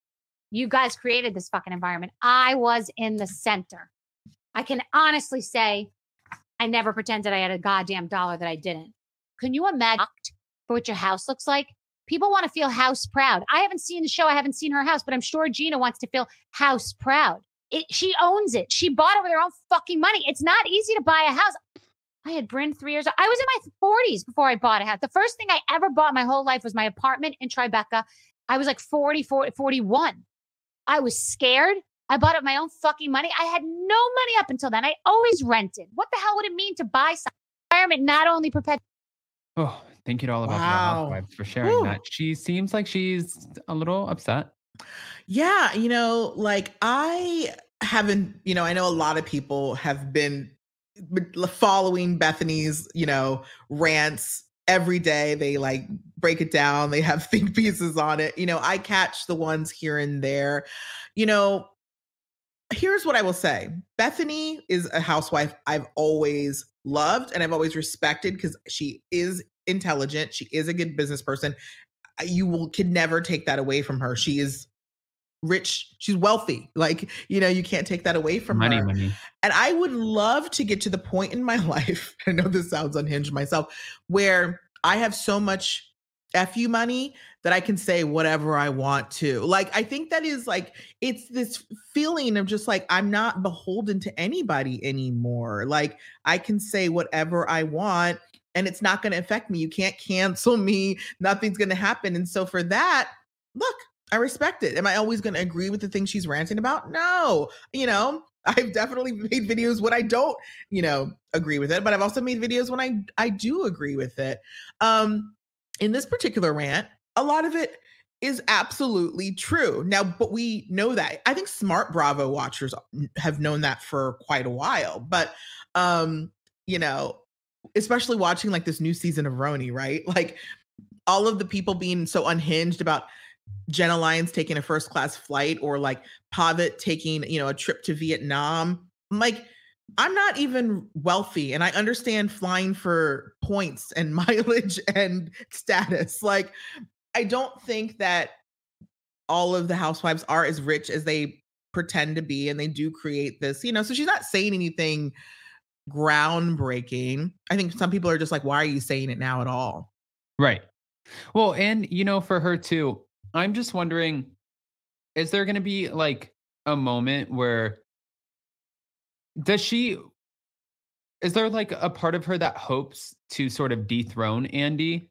You guys created this fucking environment. I was in the center. I can honestly say I never pretended I had a goddamn dollar that I didn't. Can you imagine for what your house looks like? People want to feel house proud. I haven't seen the show, I haven't seen her house, but I'm sure Gina wants to feel house proud. It, she owns it. She bought it with her own fucking money. It's not easy to buy a house. I had Bryn three years. I was in my 40s before I bought a house. The first thing I ever bought my whole life was my apartment in Tribeca. I was like 40, 40 41. I was scared. I bought it with my own fucking money. I had no money up until then. I always rented. What the hell would it mean to buy some environment not only perpetuate? Oh, thank you to all about Wow. housewives for sharing Whew. that. She seems like she's a little upset. Yeah, you know, like I haven't, you know, I know a lot of people have been following Bethenny's, you know, rants every day. They like break it down, they have [LAUGHS] think pieces on it. You know, I catch the ones here and there. You know, here's what I will say Bethenny is a housewife I've always loved and I've always respected because she is intelligent, she is a good business person. You will could never take that away from her. She is rich, she's wealthy. Like, you know, you can't take that away from money, her. money. And I would love to get to the point in my [LAUGHS] life, I know this sounds unhinged myself, where I have so much FU money that I can say whatever I want to. Like, I think that is like, it's this feeling of just like, I'm not beholden to anybody anymore. Like, I can say whatever I want and it's not going to affect me. You can't cancel me. Nothing's going to happen. And so for that, look, I respect it. Am I always going to agree with the things she's ranting about? No. You know, [LAUGHS] I've definitely made videos when I don't, you know, agree with it, but I've also made videos when I I do agree with it. Um in this particular rant, a lot of it is absolutely true. Now, but we know that. I think smart Bravo watchers have known that for quite a while, but um, you know, especially watching like this new season of RHONY, right? [LAUGHS] Like all of the people being so unhinged about Jenna Lyons taking a first class flight or like Pavit taking, you know, a trip to Vietnam. Like, I'm not even wealthy and I understand flying for points and [LAUGHS] mileage and status. Like, I don't think that all of the housewives are as rich as they pretend to be and they do create this, you know. So she's not saying anything groundbreaking. I think some people are just like, why are you saying it now at all? Right. Well, and you know, for her too, I'm just wondering is there going to be like a moment where does she is there like a part of her that hopes to sort of dethrone Andy?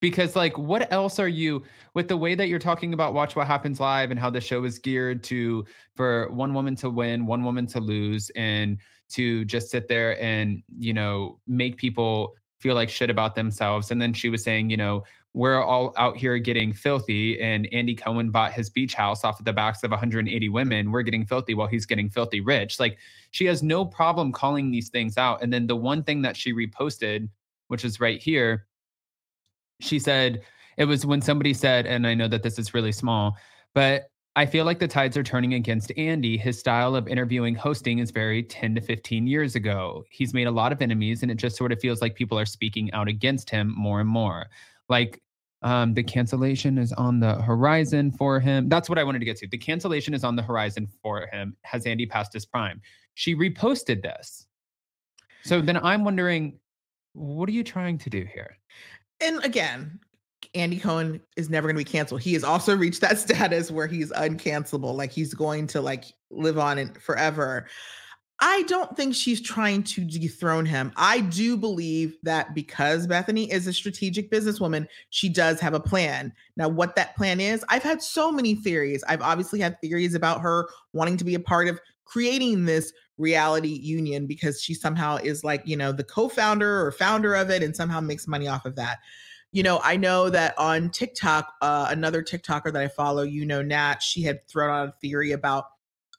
Because like what else are you with the way that you're talking about Watch What Happens Live and how the show is geared to for one woman to win, one woman to lose and to just sit there and, you know, make people feel like shit about themselves. And then she was saying, you know, we're all out here getting filthy and Andy Cohen bought his beach house off of the backs of 180 women. We're getting filthy while he's getting filthy rich. Like she has no problem calling these things out. And then the one thing that she reposted, which is right here, she said it was when somebody said, and I know that this is really small, but I feel like the tides are turning against Andy. His style of interviewing hosting is very 10 to 15 years ago. He's made a lot of enemies, and it just sort of feels like people are speaking out against him more and more. Like um, the cancellation is on the horizon for him. That's what I wanted to get to. The cancellation is on the horizon for him. Has Andy passed his prime? She reposted this. So then I'm wondering, what are you trying to do here? And again, Andy Cohen is never going to be canceled. He has also reached that [LAUGHS] status where he's uncancelable. Like he's going to like live on it forever. I don't think she's trying to dethrone him. I do believe that because Bethenny is a strategic businesswoman, she does have a plan. Now, what that plan is, I've had so many theories. I've obviously had theories about her wanting to be a part of creating this reality union because she somehow is like, you know, the co founder or founder of it and somehow makes money off of that. You know, I know that on TikTok, uh, another TikToker that I follow, you know, Nat, she had thrown out a theory about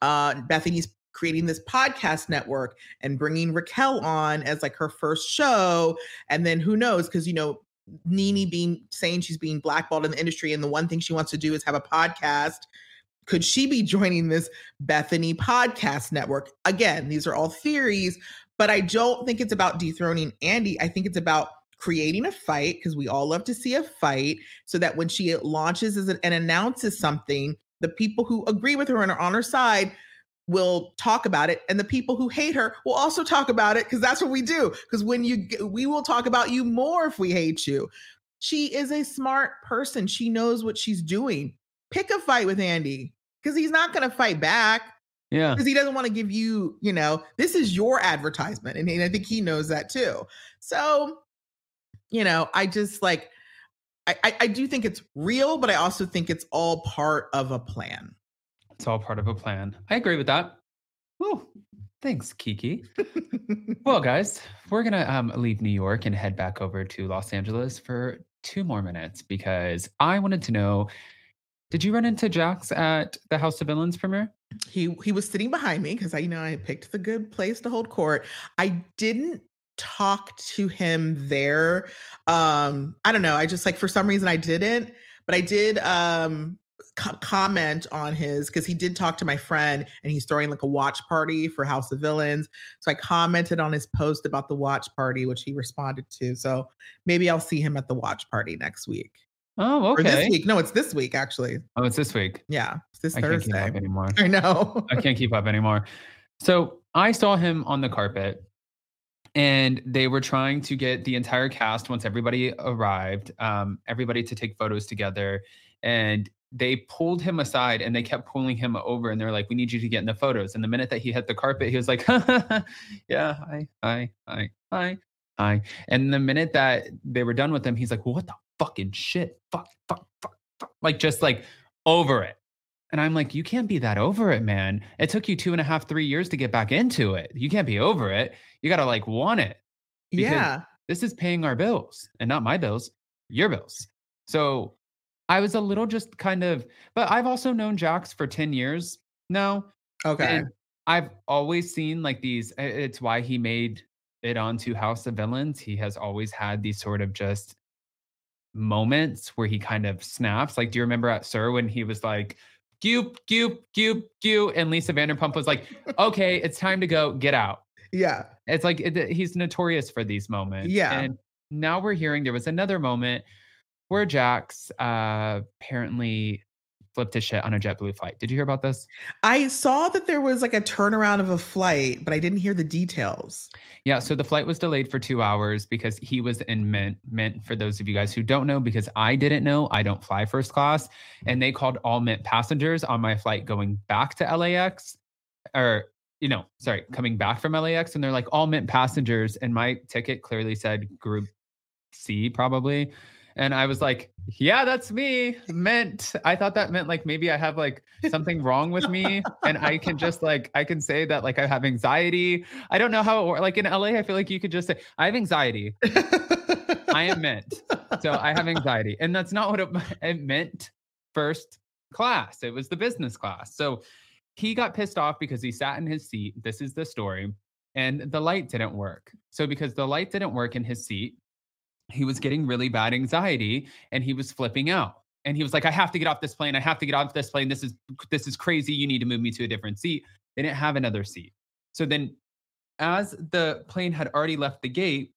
uh, Bethenny's creating this podcast network and bringing Raquel on as like her first show. And then who knows? Because, you know, NeNe being saying she's being blackballed in the industry, and the one thing she wants to do is have a podcast. Could she be joining this Bethenny podcast network? Again, these are all theories, but I don't think it's about dethroning Andy. I think it's about creating a fight because we all love to see a fight so that when she launches as an, and announces something, the people who agree with her and are on her side will talk about it and the people who hate her will also talk about it because that's what we do because when you we will talk about you more if we hate you. She is a smart person she knows what she's doing. Pick a fight with andy because he's not going to fight back Yeah. because he doesn't want to give you you know this is your advertisement and, and i think he knows that too. So you know i just like I, I i do think it's real but i also think it's all part of a plan It's all part of a plan. I agree with that. Whew. Thanks, Kiki. well, [LAUGHS] guys, we're gonna um, leave New York and head back over to Los Angeles for two more minutes because I wanted to know: Did you run into Jax at the House of Villains premiere? he he was sitting behind me because I you know I picked the good place to hold court. I didn't talk to him there. Um I don't know. I just like for some reason I didn't, but I did um co- comment on his because he did talk to my friend and he's throwing like a watch party for House of Villains. So I commented on his post about the watch party, which he responded to. So maybe I'll see him at the watch party next week. Oh, Or this week. No, it's this week actually. Oh, it's this week. Yeah, it's this I can't keep Thursday. up anymore. [LAUGHS] I know. I can't keep up anymore. So I saw him on the carpet and they were trying to get the entire cast once everybody arrived, um, everybody to take photos together. And they pulled him aside and they kept pulling him over and they're like, we need you to get in the photos. And the minute that he hit the carpet, he was like, [LAUGHS] yeah, hi, hi, hi, hi, hi. And the minute that they were done with him, he's like, what the fucking shit? Fuck, fuck, fuck, fuck. Like just like over it. And I'm like, you can't be that over it, man. It took you two and a half, three years to get back into it. You can't be over it. You got to like want it. yeah. This is paying our bills and not my bills, your bills. So I was a little just kind of, but I've also known Jax for 10 years now. Okay. I've always seen like these, it's why he made it onto House of Villains. He has always had these sort of just moments where he kind of snaps. Like, do you remember at SUR when he was like, goop, goop, goop, goop? And Lisa Vanderpump was like, okay, it's time to go, get out. Yeah. It's like it, he's notorious for these moments. Yeah. And now we're hearing there was another moment where Jax uh, apparently flipped his shit on a JetBlue flight. Did you hear about this? I saw that there was like a turnaround of a flight, but I didn't hear the details. Yeah, so the flight was delayed for two hours because he was in Mint. Mint, for those of you guys who don't know, because I didn't know, I don't fly first class. And they called all Mint passengers on my flight going back to LAX, or, you know, sorry, coming back from LAX. And they're like, all Mint passengers. And my ticket clearly said group C, probably. And I was like, yeah, that's me. Meant. I thought that meant like maybe I have like something wrong with me. [LAUGHS] And I can just like, I can say that like I have anxiety. I don't know how it works. Like in LA, I feel like you could just say, I have anxiety. I am meant. So I have anxiety. And that's not what it, [LAUGHS] it meant first class. It was the business class. So he got pissed off because he sat in his seat. This is the story. And the light didn't work. So because the light didn't work in his seat, he was getting really bad anxiety and he was flipping out. And he was like, I have to get off this plane. I have to get off this plane. This is this is crazy. You need to move me to a different seat. They didn't have another seat. So then as the plane had already left the gate,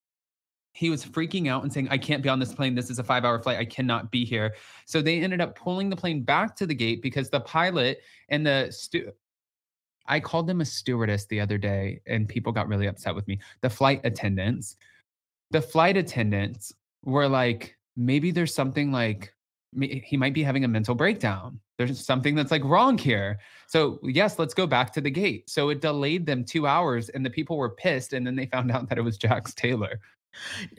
he was freaking out and saying, I can't be on this plane. This is a five hour flight. I cannot be here. So they ended up pulling the plane back to the gate because the pilot and the stu- I called them a stewardess the other day and people got really upset with me. The flight attendants, the flight attendants were like, maybe there's something like, he might be having a mental breakdown. There's something that's like wrong here. So, yes, let's go back to the gate. So it delayed them two hours and the people were pissed. And then they found out that it was Jax Taylor.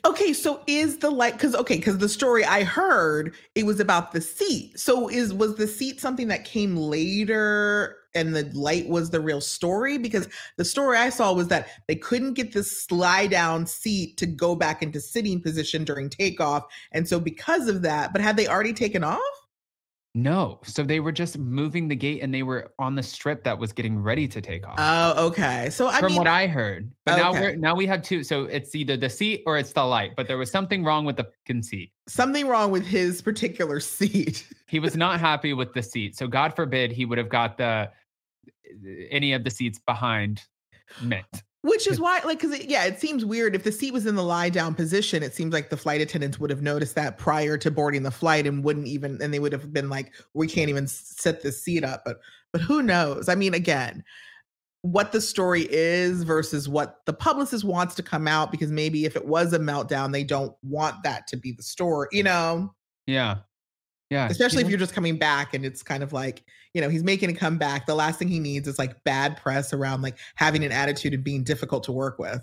Okay, so is the light because okay, because the story I heard it was about the seat. So is was the seat something that came later and the light was the real story? Because the story I saw was that they couldn't get the slide down seat to go back into sitting position during takeoff. And so because of that, but had they already taken off? No. So they were just moving the gate and they were on the strip that was getting ready to take off. Oh, okay. So I from mean what I heard. But now we're now we have two. So it's either the seat or it's the light. But there was something wrong with the fucking seat. something wrong with his particular [LAUGHS] seat. He was not happy with the seat. So God forbid he would have got the eh, any of the seats behind Mint. Which is why, like, because yeah, it seems weird. If the seat was in the lie down position, it seems like the flight attendants would have noticed that prior to boarding the flight and wouldn't even, and they would have been like, "We can't even set this seat up." But, but who knows? I mean, again, what the story is versus what the publicist wants to come out because maybe if it was a meltdown, they don't want that to be the story. You know? Yeah. Yeah. especially if you're just coming back and it's kind of like you know he's making a comeback the last thing he needs is like bad press around like having an attitude and being difficult to work with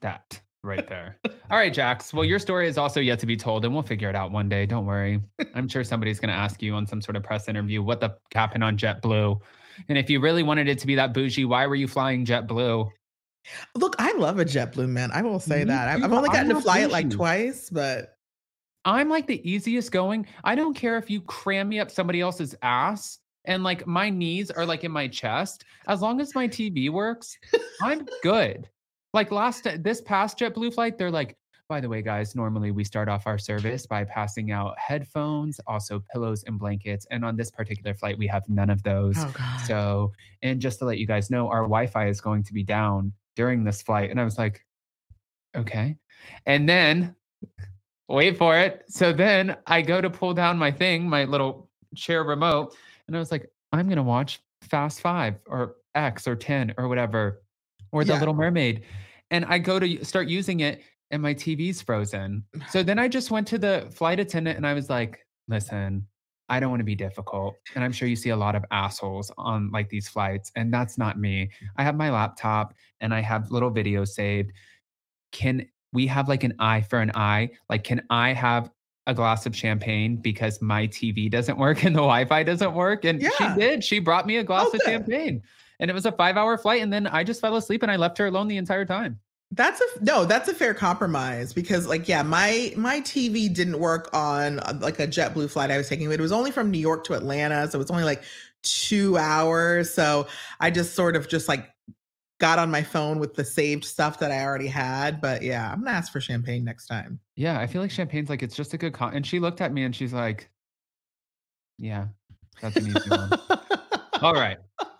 that right there. [LAUGHS] All right, Jax. Well, your story is also yet to be told, and we'll figure it out one day. Don't worry. I'm sure somebody's going to ask you on some sort of press interview what the happened on JetBlue. And if you really wanted it to be that bougie, why were you flying JetBlue? look i love a jetblue man i will say Me that I've- i've only gotten to fly it like twice but I'm like the easiest going. I don't care if you cram me up somebody else's ass and like my knees are like in my chest. As long as my TV works, I'm good. Like last uh, this past JetBlue flight, they're like, by the way, guys, normally we start off our service by passing out headphones, also pillows and blankets. And on this particular flight, we have none of those. oh god So, and just to let you guys know, our Wi Fi is going to be down during this flight. And I was like, okay. And then, wait for it. So then I go to pull down my thing, my little chair remote, and I was like, I'm going to watch Fast Five or X or 10 or whatever, or The Yeah. Little Mermaid. And I go to start using it, and my TV's frozen. So then I just went to the flight attendant and I was like, listen, I don't want to be difficult. And I'm sure you see a lot of assholes on like these flights, and that's not me. I have my laptop and I have little videos saved. Can we have like an eye for an eye? Like, can I have a glass of champagne because my TV [LAUGHS] doesn't work and the Wi Fi doesn't work? And Yeah. she did. She brought me a glass of Okay. champagne. And it was a five hour flight. And then I just fell asleep and I left her alone the entire time. That's a no, that's a fair compromise because like yeah, my my TV didn't work on uh, like a JetBlue flight I was taking. But it was only from New York to Atlanta, so it was only like 2 hours. So I just sort of just like got on my phone with the saved stuff that I already had, but yeah, I'm to ask for champagne next time. Yeah, I feel like champagne's like it's just a good con. And she looked at me and she's like, "Yeah, that's an easy one." All right.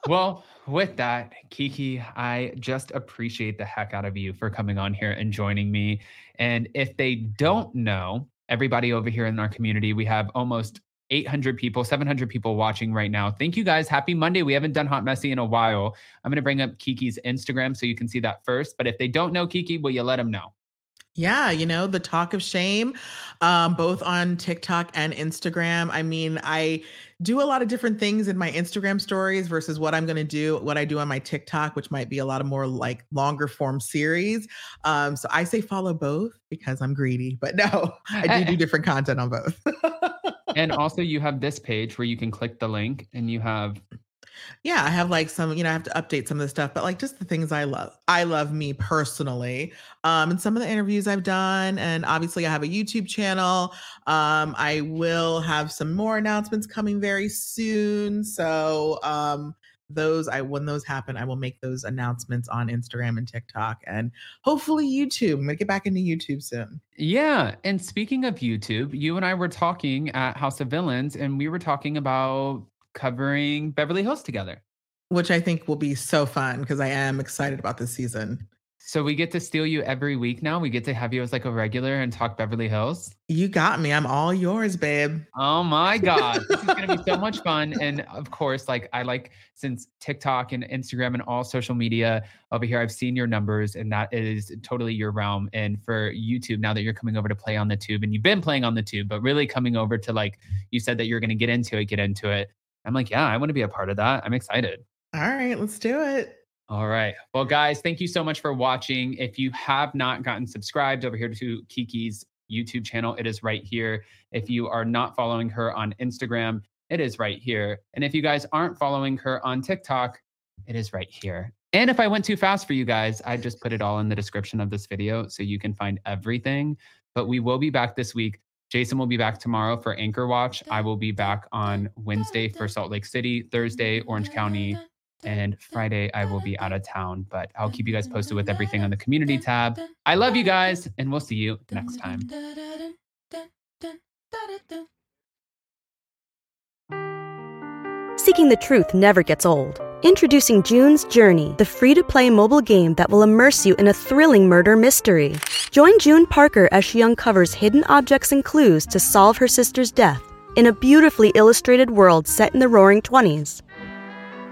Well, with that, Kiki, I just appreciate the heck out of you for coming on here and joining me. And if they don't know, everybody over here in our community, we have almost 800 people, 700 people watching right now. Thank you guys. Happy Monday. We haven't done Hot Messy in a while. I'm going to bring up Kiki's Instagram so you can see that first. But if they don't know Kiki, will you let them know? Yeah, you know, the talk of shame, um, both on TikTok and Instagram. I mean, I do a lot of different things in my Instagram stories versus what I'm going to do, what I do on my TikTok, which might be a lot of more like longer form series. Um, so I say follow both because I'm greedy, but no, [LAUGHS] I do do different content on both. [LAUGHS] and also, you have this page where you can click the link and you have yeah, I have like some, you know, I have to update some of the stuff, but like just the things I love. I love me personally. Um, and some of the interviews I've done. And obviously I have a YouTube channel. Um, I will have some more announcements coming very soon. So um those I when those happen, I will make those announcements on Instagram and TikTok and hopefully YouTube. I'm gonna get back into YouTube soon. Yeah. And speaking of YouTube, you and I were talking at House of Villains and we were talking about covering Beverly Hills together. Which I think will be so fun because I am excited about this season. So we get to steal you every week now. We get to have you as like a regular and talk Beverly Hills. You got me. I'm all yours, babe. Oh my God. this is going to be so much [LAUGHS] fun. And of course, like I like since TikTok and Instagram and all social media over here, I've seen your numbers and that is totally your realm. And for YouTube, now that you're coming over to play on the tube and you've been playing on the tube, but really coming over to like, you said that you're going to get into it, get into it. I'm like, yeah, I want to be a part of that. I'm excited. All right, let's do it. All right. Well, guys, thank you so much for watching. If you have not gotten subscribed over here to Kiki's YouTube channel, it is right here. If you are not following her on Instagram, it is right here. And if you guys aren't following her on TikTok, it is right here. And if I went too fast for you guys, I just put it all in the description of this video so you can find everything. But we will be back this week. Jason will be back tomorrow for Anchor Watch. I will be back on Wednesday for Salt Lake City, Thursday, Orange County, and [LAUGHS] Friday I will be out of town, but I'll keep you guys posted with everything on the community tab. I love you guys, and we'll see you next time. Seeking the truth never gets old. Introducing June's Journey, the free to play mobile game that will immerse you in a thrilling murder mystery. Join June Parker as she uncovers hidden objects and clues to solve her sister's death in a beautifully illustrated world set in the roaring 20s.